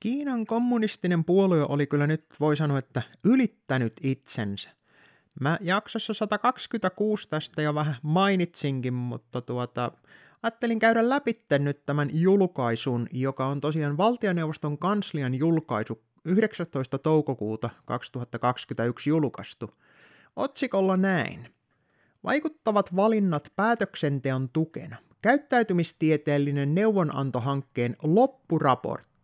Kiinan kommunistinen puolue oli kyllä nyt, voi sanoa, että ylittänyt itsensä. Mä jaksossa 126 tästä jo vähän mainitsinkin, mutta tuota, ajattelin käydä läpi nyt tämän julkaisun, joka on tosiaan valtioneuvoston kanslian julkaisu 19. toukokuuta 2021 julkaistu. Otsikolla näin. Vaikuttavat valinnat päätöksenteon tukena. Käyttäytymistieteellinen neuvonantohankkeen loppuraportti.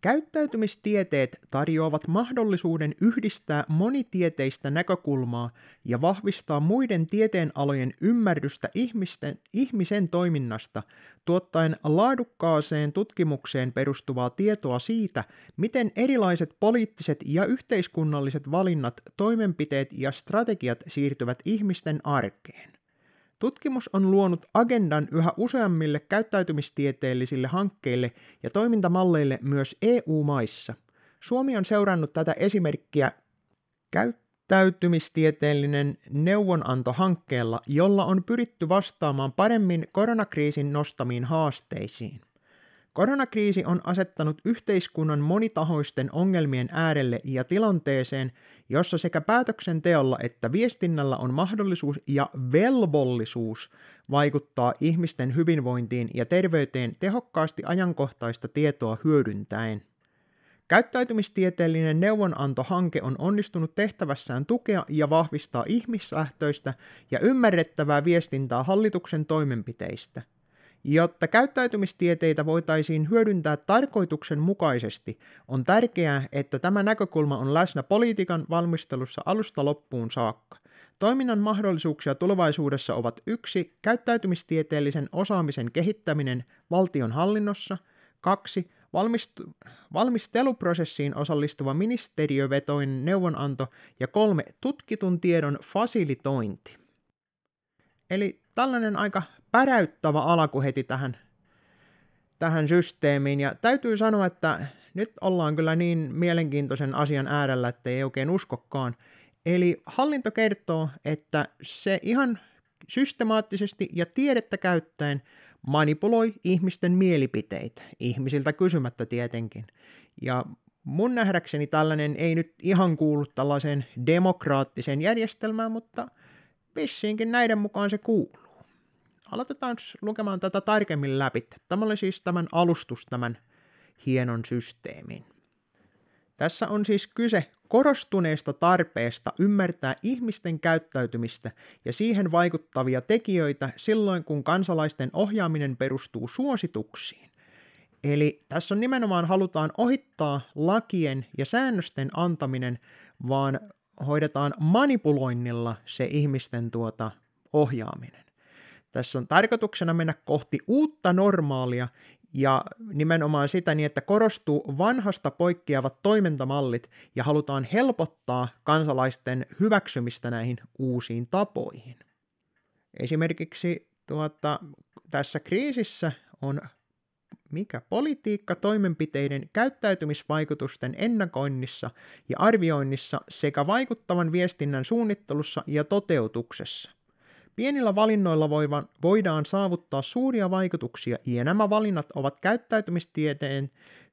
Käyttäytymistieteet tarjoavat mahdollisuuden yhdistää monitieteistä näkökulmaa ja vahvistaa muiden tieteenalojen ymmärrystä ihmisten, ihmisen toiminnasta, tuottaen laadukkaaseen tutkimukseen perustuvaa tietoa siitä, miten erilaiset poliittiset ja yhteiskunnalliset valinnat, toimenpiteet ja strategiat siirtyvät ihmisten arkeen. Tutkimus on luonut agendan yhä useammille käyttäytymistieteellisille hankkeille ja toimintamalleille myös EU-maissa. Suomi on seurannut tätä esimerkkiä käyttäytymistieteellinen neuvonantohankkeella, jolla on pyritty vastaamaan paremmin koronakriisin nostamiin haasteisiin. Koronakriisi on asettanut yhteiskunnan monitahoisten ongelmien äärelle ja tilanteeseen, jossa sekä päätöksenteolla että viestinnällä on mahdollisuus ja velvollisuus vaikuttaa ihmisten hyvinvointiin ja terveyteen tehokkaasti ajankohtaista tietoa hyödyntäen. Käyttäytymistieteellinen neuvonantohanke on onnistunut tehtävässään tukea ja vahvistaa ihmislähtöistä ja ymmärrettävää viestintää hallituksen toimenpiteistä – Jotta käyttäytymistieteitä voitaisiin hyödyntää tarkoituksenmukaisesti, on tärkeää, että tämä näkökulma on läsnä politiikan valmistelussa alusta loppuun saakka. Toiminnan mahdollisuuksia tulevaisuudessa ovat yksi käyttäytymistieteellisen osaamisen kehittäminen valtion hallinnossa, kaksi valmist- valmisteluprosessiin osallistuva ministeriövetoinen neuvonanto ja kolme tutkitun tiedon fasilitointi. Eli tällainen aika päräyttävä alku heti tähän, tähän systeemiin. Ja täytyy sanoa, että nyt ollaan kyllä niin mielenkiintoisen asian äärellä, että ei oikein uskokkaan. Eli hallinto kertoo, että se ihan systemaattisesti ja tiedettä käyttäen manipuloi ihmisten mielipiteitä, ihmisiltä kysymättä tietenkin. Ja mun nähdäkseni tällainen ei nyt ihan kuulu tällaiseen demokraattiseen järjestelmään, mutta vissiinkin näiden mukaan se kuuluu aloitetaan lukemaan tätä tarkemmin läpi. Tämä oli siis tämän alustus tämän hienon systeemin. Tässä on siis kyse korostuneesta tarpeesta ymmärtää ihmisten käyttäytymistä ja siihen vaikuttavia tekijöitä silloin, kun kansalaisten ohjaaminen perustuu suosituksiin. Eli tässä on nimenomaan halutaan ohittaa lakien ja säännösten antaminen, vaan hoidetaan manipuloinnilla se ihmisten tuota ohjaaminen. Tässä on tarkoituksena mennä kohti uutta normaalia ja nimenomaan sitä niin, että korostuu vanhasta poikkeavat toimintamallit ja halutaan helpottaa kansalaisten hyväksymistä näihin uusiin tapoihin. Esimerkiksi tuota, tässä kriisissä on mikä politiikka toimenpiteiden käyttäytymisvaikutusten ennakoinnissa ja arvioinnissa sekä vaikuttavan viestinnän suunnittelussa ja toteutuksessa. Pienillä valinnoilla voidaan saavuttaa suuria vaikutuksia ja nämä valinnat ovat käyttäytymistieteen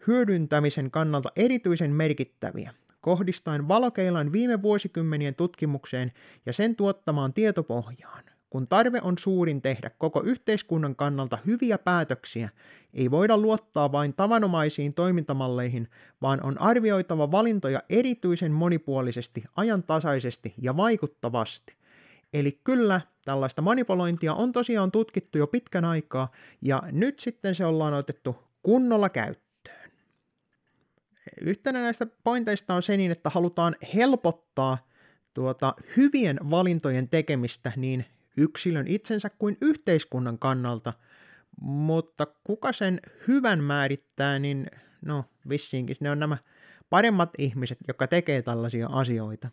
hyödyntämisen kannalta erityisen merkittäviä, kohdistaen valokeilan viime vuosikymmenien tutkimukseen ja sen tuottamaan tietopohjaan. Kun tarve on suurin tehdä koko yhteiskunnan kannalta hyviä päätöksiä, ei voida luottaa vain tavanomaisiin toimintamalleihin, vaan on arvioitava valintoja erityisen monipuolisesti, ajantasaisesti ja vaikuttavasti. Eli kyllä, tällaista manipulointia on tosiaan tutkittu jo pitkän aikaa, ja nyt sitten se ollaan otettu kunnolla käyttöön. Yhtenä näistä pointeista on se niin, että halutaan helpottaa tuota hyvien valintojen tekemistä niin yksilön itsensä kuin yhteiskunnan kannalta, mutta kuka sen hyvän määrittää, niin no vissiinkin ne on nämä paremmat ihmiset, jotka tekee tällaisia asioita.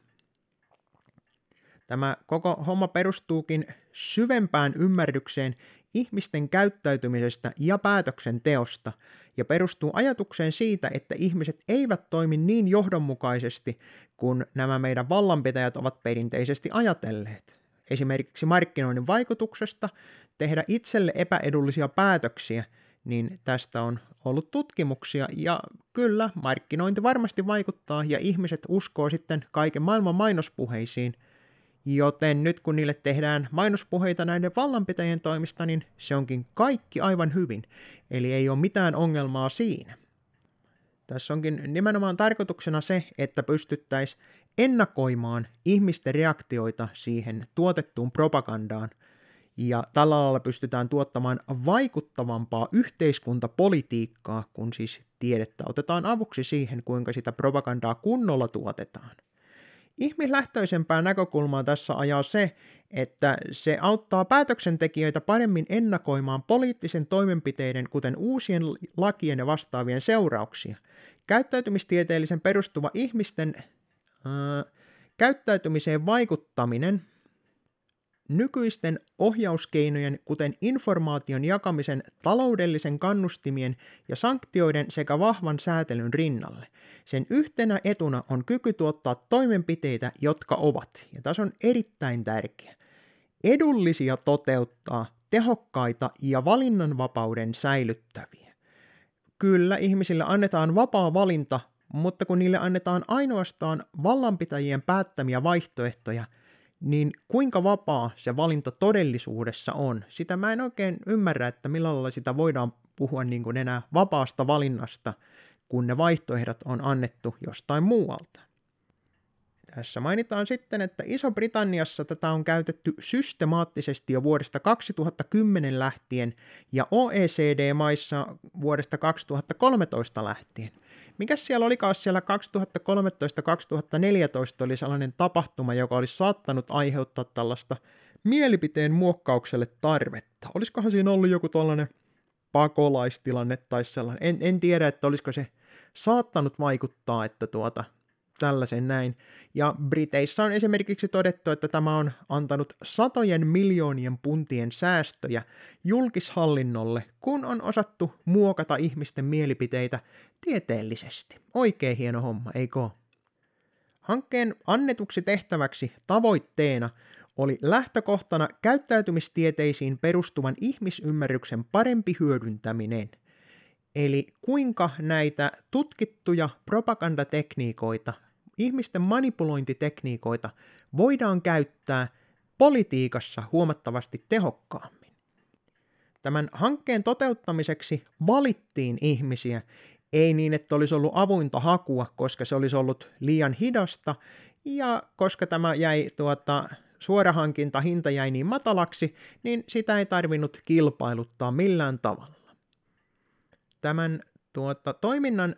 Tämä koko homma perustuukin syvempään ymmärrykseen ihmisten käyttäytymisestä ja päätöksenteosta ja perustuu ajatukseen siitä, että ihmiset eivät toimi niin johdonmukaisesti kuin nämä meidän vallanpitäjät ovat perinteisesti ajatelleet. Esimerkiksi markkinoinnin vaikutuksesta tehdä itselle epäedullisia päätöksiä niin tästä on ollut tutkimuksia, ja kyllä, markkinointi varmasti vaikuttaa, ja ihmiset uskoo sitten kaiken maailman mainospuheisiin, joten nyt kun niille tehdään mainospuheita näiden vallanpitäjien toimista, niin se onkin kaikki aivan hyvin, eli ei ole mitään ongelmaa siinä. Tässä onkin nimenomaan tarkoituksena se, että pystyttäisiin ennakoimaan ihmisten reaktioita siihen tuotettuun propagandaan, ja tällä alalla pystytään tuottamaan vaikuttavampaa yhteiskuntapolitiikkaa, kun siis tiedettä otetaan avuksi siihen, kuinka sitä propagandaa kunnolla tuotetaan. Ihmislähtöisempää näkökulmaa tässä ajaa se, että se auttaa päätöksentekijöitä paremmin ennakoimaan poliittisen toimenpiteiden, kuten uusien lakien ja vastaavien seurauksia. Käyttäytymistieteellisen perustuva ihmisten äh, käyttäytymiseen vaikuttaminen Nykyisten ohjauskeinojen, kuten informaation jakamisen, taloudellisen kannustimien ja sanktioiden sekä vahvan säätelyn rinnalle. Sen yhtenä etuna on kyky tuottaa toimenpiteitä, jotka ovat, ja tässä on erittäin tärkeä, edullisia toteuttaa, tehokkaita ja valinnanvapauden säilyttäviä. Kyllä, ihmisille annetaan vapaa valinta, mutta kun niille annetaan ainoastaan vallanpitäjien päättämiä vaihtoehtoja – niin kuinka vapaa se valinta todellisuudessa on? Sitä mä en oikein ymmärrä, että millä lailla sitä voidaan puhua niin kuin enää vapaasta valinnasta, kun ne vaihtoehdot on annettu jostain muualta. Tässä mainitaan sitten, että Iso-Britanniassa tätä on käytetty systemaattisesti jo vuodesta 2010 lähtien ja OECD-maissa vuodesta 2013 lähtien. Mikäs siellä olikaan siellä 2013-2014 oli sellainen tapahtuma, joka olisi saattanut aiheuttaa tällaista mielipiteen muokkaukselle tarvetta. Olisikohan siinä ollut joku tällainen pakolaistilanne tai sellainen. En, en tiedä, että olisiko se saattanut vaikuttaa, että tuota, tällaisen näin. Ja Briteissä on esimerkiksi todettu, että tämä on antanut satojen miljoonien puntien säästöjä julkishallinnolle, kun on osattu muokata ihmisten mielipiteitä tieteellisesti. Oikein hieno homma, eikö? Hankkeen annetuksi tehtäväksi tavoitteena oli lähtökohtana käyttäytymistieteisiin perustuvan ihmisymmärryksen parempi hyödyntäminen. Eli kuinka näitä tutkittuja propagandatekniikoita ihmisten manipulointitekniikoita voidaan käyttää politiikassa huomattavasti tehokkaammin. Tämän hankkeen toteuttamiseksi valittiin ihmisiä, ei niin, että olisi ollut avointa hakua, koska se olisi ollut liian hidasta, ja koska tämä jäi tuota, suorahankinta hinta jäi niin matalaksi, niin sitä ei tarvinnut kilpailuttaa millään tavalla. Tämän tuota, toiminnan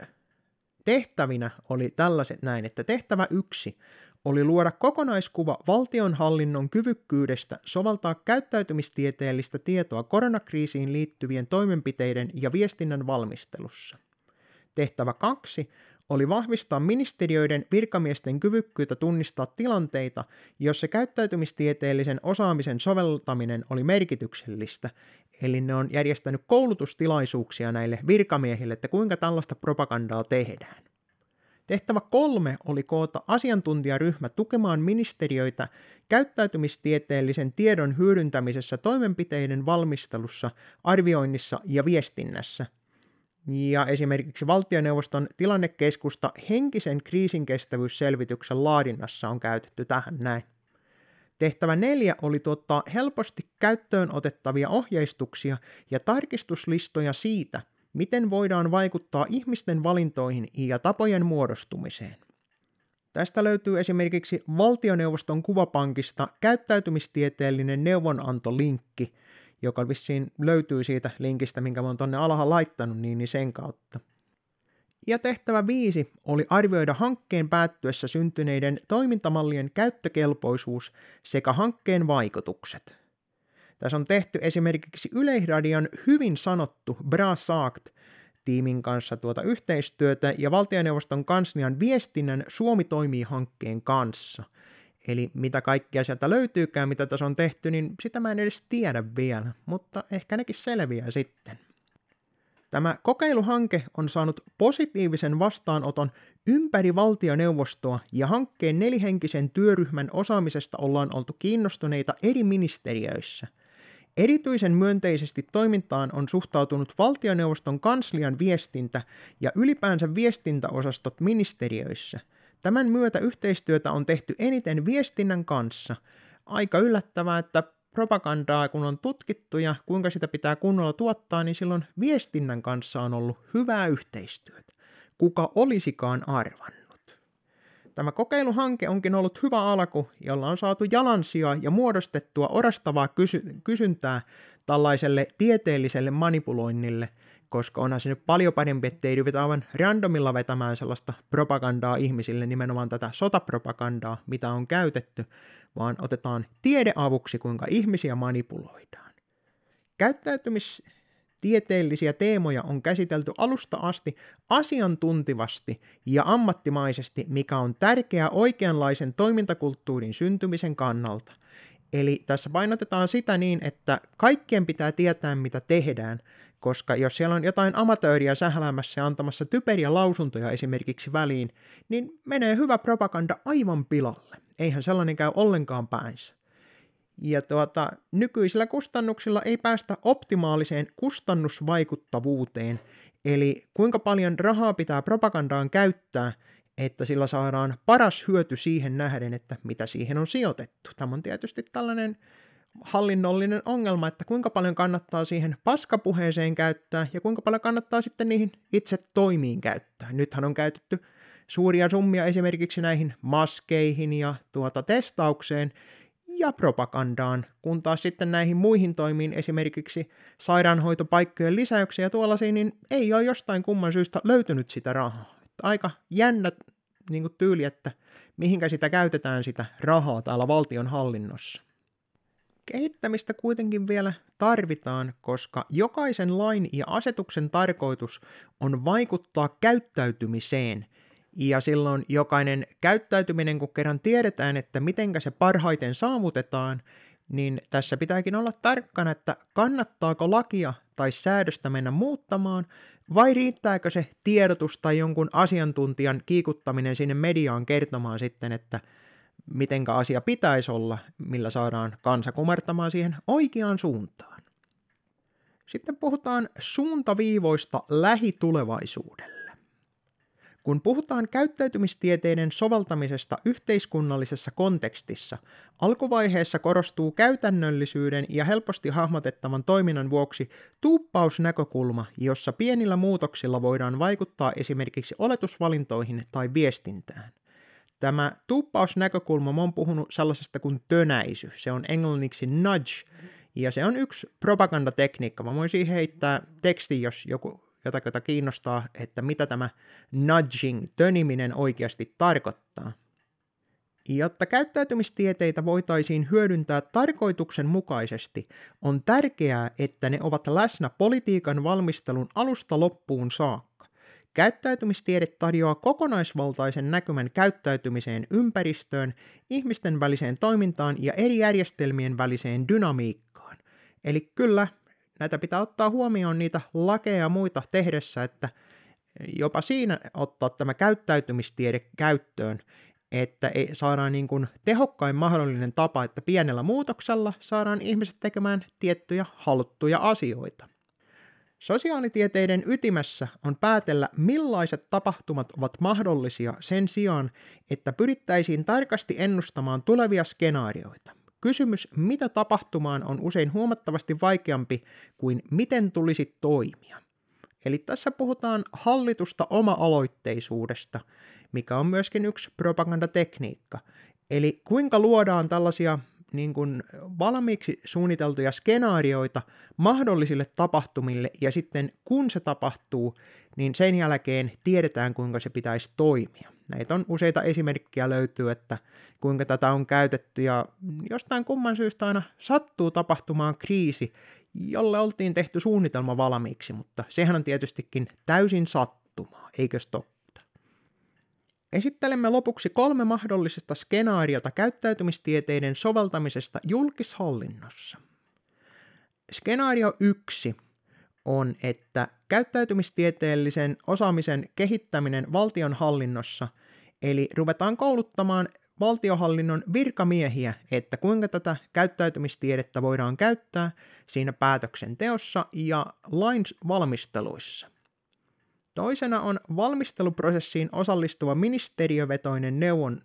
Tehtävinä oli tällaiset näin, että tehtävä yksi oli luoda kokonaiskuva valtionhallinnon kyvykkyydestä soveltaa käyttäytymistieteellistä tietoa koronakriisiin liittyvien toimenpiteiden ja viestinnän valmistelussa. Tehtävä kaksi oli vahvistaa ministeriöiden virkamiesten kyvykkyyttä tunnistaa tilanteita, joissa käyttäytymistieteellisen osaamisen soveltaminen oli merkityksellistä, eli ne on järjestänyt koulutustilaisuuksia näille virkamiehille, että kuinka tällaista propagandaa tehdään. Tehtävä kolme oli koota asiantuntijaryhmä tukemaan ministeriöitä käyttäytymistieteellisen tiedon hyödyntämisessä toimenpiteiden valmistelussa, arvioinnissa ja viestinnässä – ja esimerkiksi valtioneuvoston tilannekeskusta henkisen kriisinkestävyysselvityksen laadinnassa on käytetty tähän näin. Tehtävä neljä oli tuottaa helposti käyttöön otettavia ohjeistuksia ja tarkistuslistoja siitä, miten voidaan vaikuttaa ihmisten valintoihin ja tapojen muodostumiseen. Tästä löytyy esimerkiksi valtioneuvoston kuvapankista käyttäytymistieteellinen neuvonantolinkki, joka vissiin löytyy siitä linkistä, minkä mä oon tonne alahan laittanut, niin, niin sen kautta. Ja tehtävä viisi oli arvioida hankkeen päättyessä syntyneiden toimintamallien käyttökelpoisuus sekä hankkeen vaikutukset. Tässä on tehty esimerkiksi Yleisradion hyvin sanottu Bra Sagt tiimin kanssa tuota yhteistyötä ja valtioneuvoston kanslian viestinnän Suomi toimii hankkeen kanssa – Eli mitä kaikkea sieltä löytyykään, mitä tässä on tehty, niin sitä mä en edes tiedä vielä, mutta ehkä nekin selviää sitten. Tämä kokeiluhanke on saanut positiivisen vastaanoton ympäri valtioneuvostoa ja hankkeen nelihenkisen työryhmän osaamisesta ollaan oltu kiinnostuneita eri ministeriöissä. Erityisen myönteisesti toimintaan on suhtautunut valtioneuvoston kanslian viestintä ja ylipäänsä viestintäosastot ministeriöissä. Tämän myötä yhteistyötä on tehty eniten viestinnän kanssa. Aika yllättävää, että propagandaa kun on tutkittu ja kuinka sitä pitää kunnolla tuottaa, niin silloin viestinnän kanssa on ollut hyvää yhteistyötä. Kuka olisikaan arvannut? Tämä kokeiluhanke onkin ollut hyvä alku, jolla on saatu jalansijaa ja muodostettua orastavaa kysy- kysyntää tällaiselle tieteelliselle manipuloinnille, koska onhan se nyt paljon parempi, ettei ruveta aivan randomilla vetämään sellaista propagandaa ihmisille, nimenomaan tätä sotapropagandaa, mitä on käytetty, vaan otetaan tiedeavuksi, kuinka ihmisiä manipuloidaan. Käyttäytymis Tieteellisiä teemoja on käsitelty alusta asti asiantuntivasti ja ammattimaisesti, mikä on tärkeää oikeanlaisen toimintakulttuurin syntymisen kannalta. Eli tässä painotetaan sitä niin, että kaikkien pitää tietää, mitä tehdään, koska jos siellä on jotain amatööriä sählämässä ja antamassa typeriä lausuntoja esimerkiksi väliin, niin menee hyvä propaganda aivan pilalle. Eihän sellainen käy ollenkaan päänsä. Ja tuota, nykyisillä kustannuksilla ei päästä optimaaliseen kustannusvaikuttavuuteen, eli kuinka paljon rahaa pitää propagandaan käyttää, että sillä saadaan paras hyöty siihen nähden, että mitä siihen on sijoitettu. Tämä on tietysti tällainen hallinnollinen ongelma, että kuinka paljon kannattaa siihen paskapuheeseen käyttää ja kuinka paljon kannattaa sitten niihin itse toimiin käyttää. Nythän on käytetty suuria summia esimerkiksi näihin maskeihin ja tuota testaukseen, ja propagandaan, kun taas sitten näihin muihin toimiin, esimerkiksi sairaanhoitopaikkojen lisäyksiä tuollaisiin, niin ei ole jostain kumman syystä löytynyt sitä rahaa. Että aika jännä niin tyyli, että mihinkä sitä käytetään sitä rahaa täällä valtion hallinnossa. Kehittämistä kuitenkin vielä tarvitaan, koska jokaisen lain ja asetuksen tarkoitus on vaikuttaa käyttäytymiseen – ja silloin jokainen käyttäytyminen, kun kerran tiedetään, että mitenkä se parhaiten saavutetaan, niin tässä pitääkin olla tarkkana, että kannattaako lakia tai säädöstä mennä muuttamaan, vai riittääkö se tiedotus tai jonkun asiantuntijan kiikuttaminen sinne mediaan kertomaan sitten, että mitenkä asia pitäisi olla, millä saadaan kansa kumartamaan siihen oikeaan suuntaan. Sitten puhutaan suuntaviivoista lähitulevaisuudelle. Kun puhutaan käyttäytymistieteiden soveltamisesta yhteiskunnallisessa kontekstissa, alkuvaiheessa korostuu käytännöllisyyden ja helposti hahmotettavan toiminnan vuoksi tuuppausnäkökulma, jossa pienillä muutoksilla voidaan vaikuttaa esimerkiksi oletusvalintoihin tai viestintään. Tämä tuuppausnäkökulma, on puhunut sellaisesta kuin tönäisy, se on englanniksi nudge, ja se on yksi propagandatekniikka. Mä voin siihen heittää teksti, jos joku jota kiinnostaa, että mitä tämä nudging, töniminen oikeasti tarkoittaa. Jotta käyttäytymistieteitä voitaisiin hyödyntää tarkoituksenmukaisesti, on tärkeää, että ne ovat läsnä politiikan valmistelun alusta loppuun saakka. Käyttäytymistiede tarjoaa kokonaisvaltaisen näkymän käyttäytymiseen ympäristöön, ihmisten väliseen toimintaan ja eri järjestelmien väliseen dynamiikkaan. Eli kyllä, näitä pitää ottaa huomioon niitä lakeja ja muita tehdessä, että jopa siinä ottaa tämä käyttäytymistiede käyttöön, että saadaan niin kuin tehokkain mahdollinen tapa, että pienellä muutoksella saadaan ihmiset tekemään tiettyjä haluttuja asioita. Sosiaalitieteiden ytimessä on päätellä, millaiset tapahtumat ovat mahdollisia sen sijaan, että pyrittäisiin tarkasti ennustamaan tulevia skenaarioita. Kysymys, mitä tapahtumaan, on usein huomattavasti vaikeampi kuin miten tulisi toimia. Eli tässä puhutaan hallitusta oma-aloitteisuudesta, mikä on myöskin yksi propagandatekniikka. Eli kuinka luodaan tällaisia niin kuin valmiiksi suunniteltuja skenaarioita mahdollisille tapahtumille, ja sitten kun se tapahtuu, niin sen jälkeen tiedetään, kuinka se pitäisi toimia. Näitä on useita esimerkkejä löytyy, että kuinka tätä on käytetty, ja jostain kumman syystä aina sattuu tapahtumaan kriisi, jolle oltiin tehty suunnitelma valmiiksi, mutta sehän on tietystikin täysin sattumaa, eikös totta? Esittelemme lopuksi kolme mahdollisesta skenaariota käyttäytymistieteiden soveltamisesta julkishallinnossa. Skenaario 1 on, että käyttäytymistieteellisen osaamisen kehittäminen valtionhallinnossa, eli ruvetaan kouluttamaan valtiohallinnon virkamiehiä, että kuinka tätä käyttäytymistiedettä voidaan käyttää siinä päätöksenteossa ja lain valmisteluissa. Toisena on valmisteluprosessiin osallistuva ministeriövetoinen neuvon,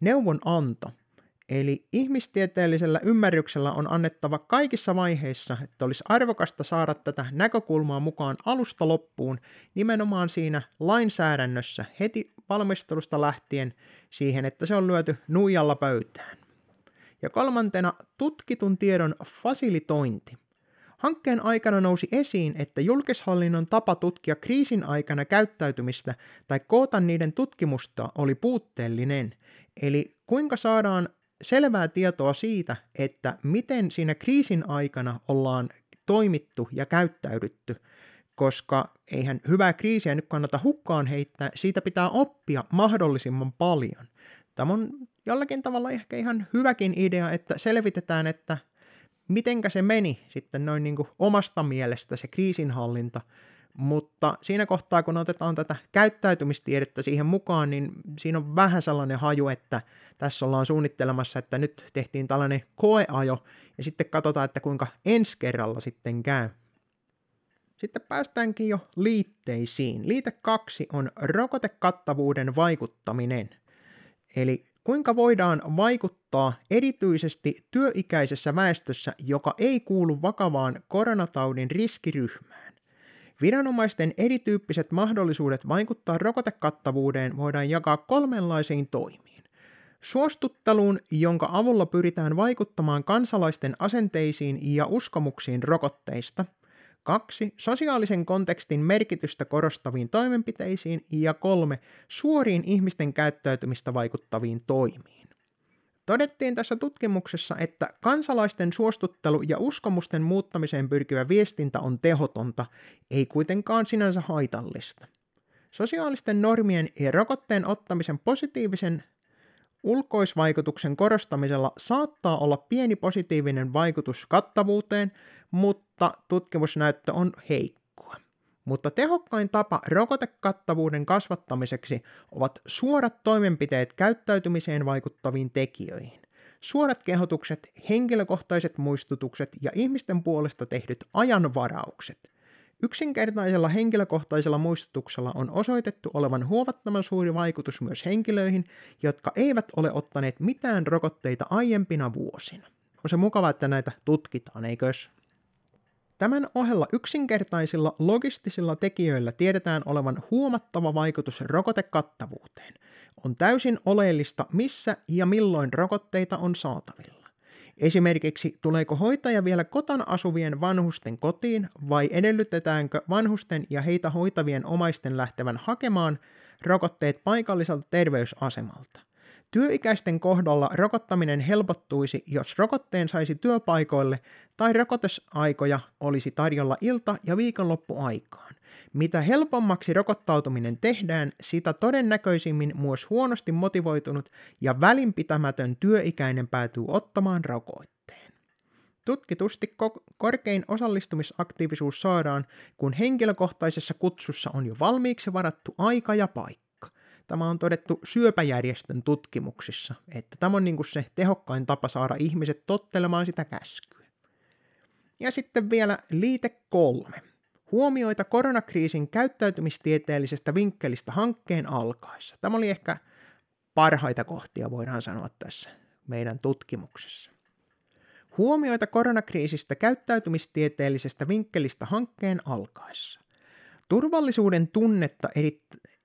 neuvonanto – Eli ihmistieteellisellä ymmärryksellä on annettava kaikissa vaiheissa, että olisi arvokasta saada tätä näkökulmaa mukaan alusta loppuun, nimenomaan siinä lainsäädännössä heti valmistelusta lähtien siihen, että se on lyöty nuijalla pöytään. Ja kolmantena tutkitun tiedon fasilitointi. Hankkeen aikana nousi esiin, että julkishallinnon tapa tutkia kriisin aikana käyttäytymistä tai koota niiden tutkimusta oli puutteellinen. Eli kuinka saadaan selvää tietoa siitä, että miten siinä kriisin aikana ollaan toimittu ja käyttäydytty, koska eihän hyvää kriisiä nyt kannata hukkaan heittää, siitä pitää oppia mahdollisimman paljon. Tämä on jollakin tavalla ehkä ihan hyväkin idea, että selvitetään, että mitenkä se meni sitten noin niin kuin omasta mielestä se kriisinhallinta, mutta siinä kohtaa, kun otetaan tätä käyttäytymistiedettä siihen mukaan, niin siinä on vähän sellainen haju, että tässä ollaan suunnittelemassa, että nyt tehtiin tällainen koeajo, ja sitten katsotaan, että kuinka ensi kerralla sitten käy. Sitten päästäänkin jo liitteisiin. Liite 2 on rokotekattavuuden vaikuttaminen. Eli kuinka voidaan vaikuttaa erityisesti työikäisessä väestössä, joka ei kuulu vakavaan koronataudin riskiryhmään. Viranomaisten erityyppiset mahdollisuudet vaikuttaa rokotekattavuuteen voidaan jakaa kolmenlaisiin toimiin. Suostutteluun, jonka avulla pyritään vaikuttamaan kansalaisten asenteisiin ja uskomuksiin rokotteista. Kaksi, sosiaalisen kontekstin merkitystä korostaviin toimenpiteisiin. Ja kolme, suoriin ihmisten käyttäytymistä vaikuttaviin toimiin. Todettiin tässä tutkimuksessa, että kansalaisten suostuttelu ja uskomusten muuttamiseen pyrkivä viestintä on tehotonta, ei kuitenkaan sinänsä haitallista. Sosiaalisten normien ja rokotteen ottamisen positiivisen ulkoisvaikutuksen korostamisella saattaa olla pieni positiivinen vaikutus kattavuuteen, mutta tutkimusnäyttö on heikko. Mutta tehokkain tapa rokotekattavuuden kasvattamiseksi ovat suorat toimenpiteet käyttäytymiseen vaikuttaviin tekijöihin. Suorat kehotukset, henkilökohtaiset muistutukset ja ihmisten puolesta tehdyt ajanvaraukset. Yksinkertaisella henkilökohtaisella muistutuksella on osoitettu olevan huomattavan suuri vaikutus myös henkilöihin, jotka eivät ole ottaneet mitään rokotteita aiempina vuosina. On se mukava, että näitä tutkitaan, eikös? Tämän ohella yksinkertaisilla logistisilla tekijöillä tiedetään olevan huomattava vaikutus rokotekattavuuteen. On täysin oleellista, missä ja milloin rokotteita on saatavilla. Esimerkiksi tuleeko hoitaja vielä kotona asuvien vanhusten kotiin vai edellytetäänkö vanhusten ja heitä hoitavien omaisten lähtevän hakemaan rokotteet paikalliselta terveysasemalta – Työikäisten kohdalla rokottaminen helpottuisi, jos rokotteen saisi työpaikoille tai rokotusaikoja olisi tarjolla ilta- ja viikonloppuaikaan. Mitä helpommaksi rokottautuminen tehdään, sitä todennäköisimmin myös huonosti motivoitunut ja välinpitämätön työikäinen päätyy ottamaan rokotteen. Tutkitusti ko- korkein osallistumisaktiivisuus saadaan, kun henkilökohtaisessa kutsussa on jo valmiiksi varattu aika ja paikka. Tämä on todettu syöpäjärjestön tutkimuksissa, että tämä on niin kuin se tehokkain tapa saada ihmiset tottelemaan sitä käskyä. Ja sitten vielä liite kolme. Huomioita koronakriisin käyttäytymistieteellisestä vinkkelistä hankkeen alkaessa. Tämä oli ehkä parhaita kohtia, voidaan sanoa tässä meidän tutkimuksessa. Huomioita koronakriisistä käyttäytymistieteellisestä vinkkelistä hankkeen alkaessa. Turvallisuuden tunnetta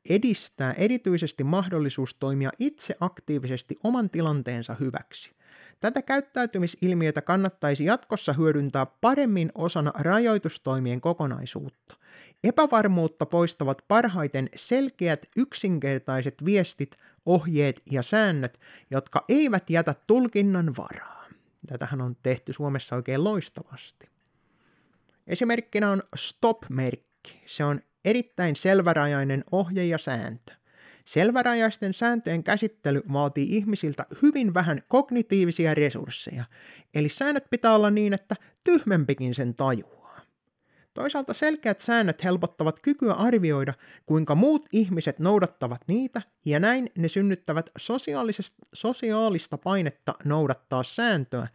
edistää erityisesti mahdollisuus toimia itse aktiivisesti oman tilanteensa hyväksi. Tätä käyttäytymisilmiötä kannattaisi jatkossa hyödyntää paremmin osana rajoitustoimien kokonaisuutta. Epävarmuutta poistavat parhaiten selkeät, yksinkertaiset viestit, ohjeet ja säännöt, jotka eivät jätä tulkinnan varaa. Tätähän on tehty Suomessa oikein loistavasti. Esimerkkinä on stop-merkki. Se on erittäin selvärajainen ohje ja sääntö. Selvärajaisten sääntöjen käsittely vaatii ihmisiltä hyvin vähän kognitiivisia resursseja, eli säännöt pitää olla niin, että tyhmempikin sen tajuaa. Toisaalta selkeät säännöt helpottavat kykyä arvioida, kuinka muut ihmiset noudattavat niitä, ja näin ne synnyttävät sosiaalista painetta noudattaa sääntöä,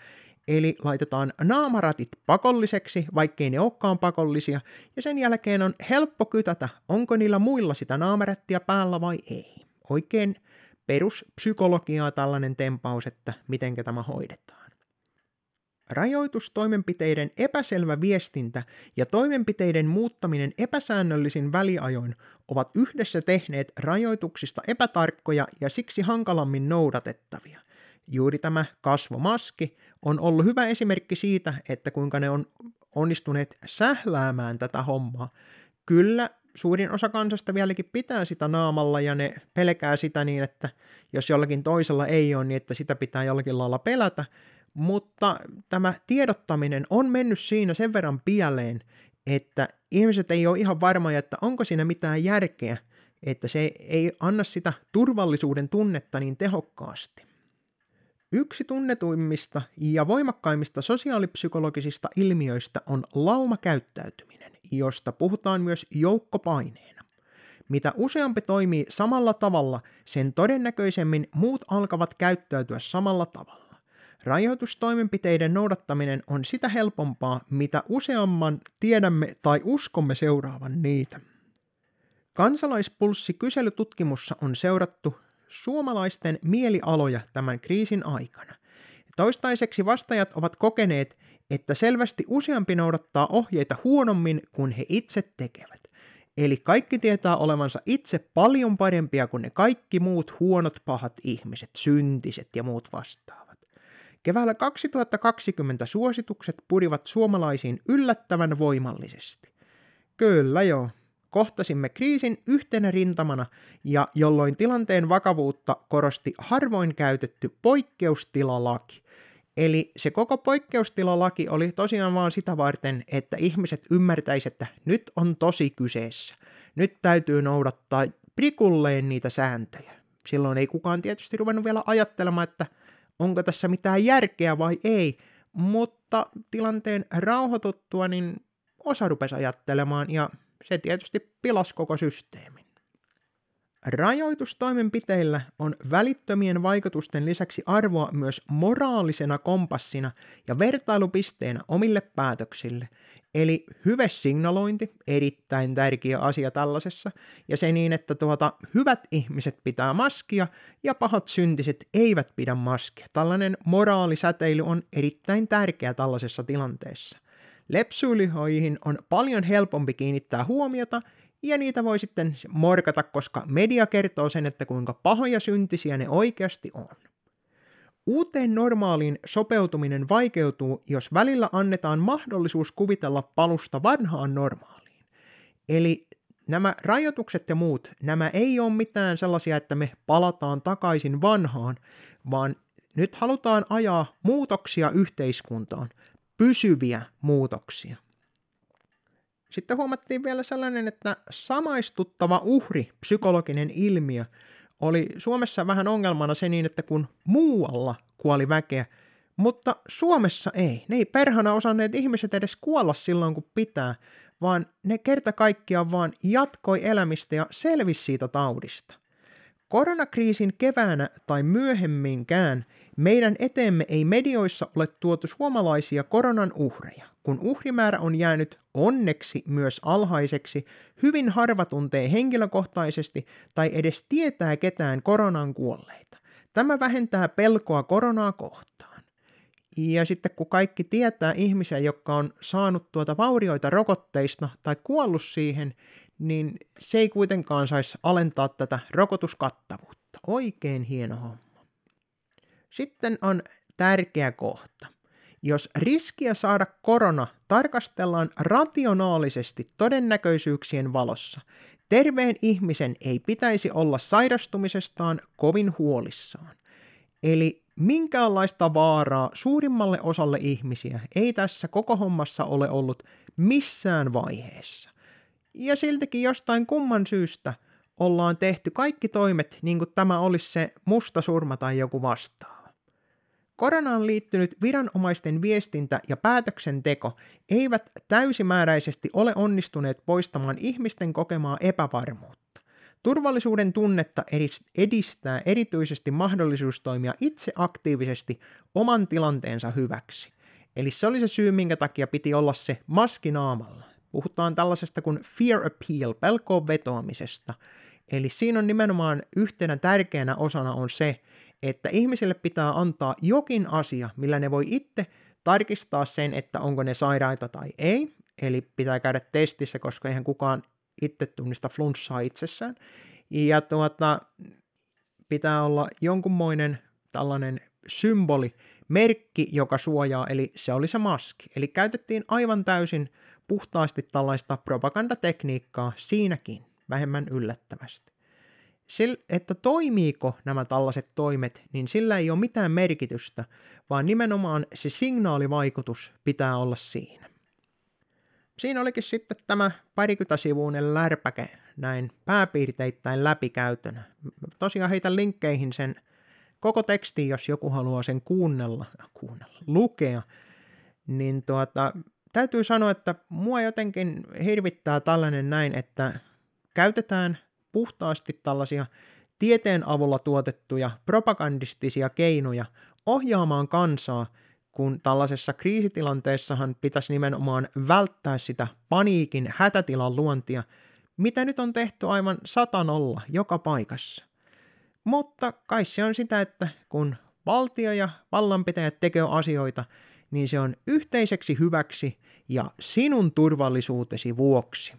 Eli laitetaan naamaratit pakolliseksi, vaikkei ne olekaan pakollisia, ja sen jälkeen on helppo kytätä, onko niillä muilla sitä naamarättiä päällä vai ei. Oikein peruspsykologiaa tällainen tempaus, että miten tämä hoidetaan. Rajoitustoimenpiteiden epäselvä viestintä ja toimenpiteiden muuttaminen epäsäännöllisin väliajoin ovat yhdessä tehneet rajoituksista epätarkkoja ja siksi hankalammin noudatettavia. Juuri tämä kasvomaski on ollut hyvä esimerkki siitä, että kuinka ne on onnistuneet sähläämään tätä hommaa. Kyllä suurin osa kansasta vieläkin pitää sitä naamalla ja ne pelkää sitä niin, että jos jollakin toisella ei ole, niin että sitä pitää jollakin lailla pelätä, mutta tämä tiedottaminen on mennyt siinä sen verran pieleen, että ihmiset ei ole ihan varmoja, että onko siinä mitään järkeä, että se ei anna sitä turvallisuuden tunnetta niin tehokkaasti. Yksi tunnetuimmista ja voimakkaimmista sosiaalipsykologisista ilmiöistä on laumakäyttäytyminen, josta puhutaan myös joukkopaineena. Mitä useampi toimii samalla tavalla, sen todennäköisemmin muut alkavat käyttäytyä samalla tavalla. Rajoitustoimenpiteiden noudattaminen on sitä helpompaa, mitä useamman tiedämme tai uskomme seuraavan niitä. Kansalaispulssi kyselytutkimussa on seurattu suomalaisten mielialoja tämän kriisin aikana. Toistaiseksi vastajat ovat kokeneet, että selvästi useampi noudattaa ohjeita huonommin kuin he itse tekevät. Eli kaikki tietää olevansa itse paljon parempia kuin ne kaikki muut huonot pahat ihmiset, syntiset ja muut vastaavat. Keväällä 2020 suositukset purivat suomalaisiin yllättävän voimallisesti. Kyllä joo, kohtasimme kriisin yhtenä rintamana ja jolloin tilanteen vakavuutta korosti harvoin käytetty poikkeustilalaki. Eli se koko poikkeustilalaki oli tosiaan vaan sitä varten, että ihmiset ymmärtäisivät, että nyt on tosi kyseessä. Nyt täytyy noudattaa prikulleen niitä sääntöjä. Silloin ei kukaan tietysti ruvennut vielä ajattelemaan, että onko tässä mitään järkeä vai ei, mutta tilanteen rauhoituttua niin osa rupesi ajattelemaan ja se tietysti pilas koko systeemin. Rajoitustoimenpiteillä on välittömien vaikutusten lisäksi arvoa myös moraalisena kompassina ja vertailupisteenä omille päätöksille, eli signalointi, erittäin tärkeä asia tällaisessa, ja se niin, että tuota, hyvät ihmiset pitää maskia ja pahat syntiset eivät pidä maskia. Tällainen moraalisäteily on erittäin tärkeä tällaisessa tilanteessa. Lepsuilihoihin on paljon helpompi kiinnittää huomiota, ja niitä voi sitten morkata, koska media kertoo sen, että kuinka pahoja syntisiä ne oikeasti on. Uuteen normaaliin sopeutuminen vaikeutuu, jos välillä annetaan mahdollisuus kuvitella palusta vanhaan normaaliin. Eli nämä rajoitukset ja muut, nämä ei ole mitään sellaisia, että me palataan takaisin vanhaan, vaan nyt halutaan ajaa muutoksia yhteiskuntaan, pysyviä muutoksia. Sitten huomattiin vielä sellainen, että samaistuttava uhri, psykologinen ilmiö, oli Suomessa vähän ongelmana se niin, että kun muualla kuoli väkeä, mutta Suomessa ei. Ne ei perhana osanneet ihmiset edes kuolla silloin, kun pitää, vaan ne kerta kaikkiaan vaan jatkoi elämistä ja selvisi siitä taudista. Koronakriisin keväänä tai myöhemminkään meidän eteemme ei medioissa ole tuotu suomalaisia koronan uhreja. Kun uhrimäärä on jäänyt onneksi myös alhaiseksi, hyvin harva tuntee henkilökohtaisesti tai edes tietää ketään koronan kuolleita. Tämä vähentää pelkoa koronaa kohtaan. Ja sitten kun kaikki tietää ihmisiä, jotka on saanut tuota vaurioita rokotteista tai kuollut siihen, niin se ei kuitenkaan saisi alentaa tätä rokotuskattavuutta. Oikein hieno homma. Sitten on tärkeä kohta. Jos riskiä saada korona tarkastellaan rationaalisesti todennäköisyyksien valossa, terveen ihmisen ei pitäisi olla sairastumisestaan kovin huolissaan. Eli minkäänlaista vaaraa suurimmalle osalle ihmisiä ei tässä koko hommassa ole ollut missään vaiheessa. Ja siltikin jostain kumman syystä ollaan tehty kaikki toimet niin kuin tämä olisi se musta surma tai joku vastaava. Koronaan liittynyt viranomaisten viestintä ja päätöksenteko eivät täysimääräisesti ole onnistuneet poistamaan ihmisten kokemaa epävarmuutta. Turvallisuuden tunnetta edistää erityisesti mahdollisuus toimia itse aktiivisesti oman tilanteensa hyväksi. Eli se oli se syy, minkä takia piti olla se maski naamalla. Puhutaan tällaisesta kuin fear appeal, pelkoon vetoamisesta. Eli siinä on nimenomaan yhtenä tärkeänä osana on se, että ihmisille pitää antaa jokin asia, millä ne voi itse tarkistaa sen, että onko ne sairaita tai ei. Eli pitää käydä testissä, koska eihän kukaan itse tunnista flunssaa itsessään. Ja tuota, pitää olla jonkunmoinen tällainen symboli, merkki, joka suojaa, eli se oli se maski. Eli käytettiin aivan täysin puhtaasti tällaista propagandatekniikkaa siinäkin, vähemmän yllättävästi. Sillä, että toimiiko nämä tällaiset toimet, niin sillä ei ole mitään merkitystä, vaan nimenomaan se signaalivaikutus pitää olla siinä. Siinä olikin sitten tämä parikymmentäsivuinen lärpäke näin pääpiirteittäin läpikäytönä. Tosiaan heitä linkkeihin sen koko tekstiin, jos joku haluaa sen kuunnella, kuunnella lukea, niin tuota, täytyy sanoa, että mua jotenkin hirvittää tällainen näin, että käytetään puhtaasti tällaisia tieteen avulla tuotettuja propagandistisia keinoja ohjaamaan kansaa, kun tällaisessa kriisitilanteessahan pitäisi nimenomaan välttää sitä paniikin hätätilan luontia, mitä nyt on tehty aivan satanolla joka paikassa. Mutta kai se on sitä, että kun valtio ja vallanpitäjät tekevät asioita, niin se on yhteiseksi hyväksi ja sinun turvallisuutesi vuoksi.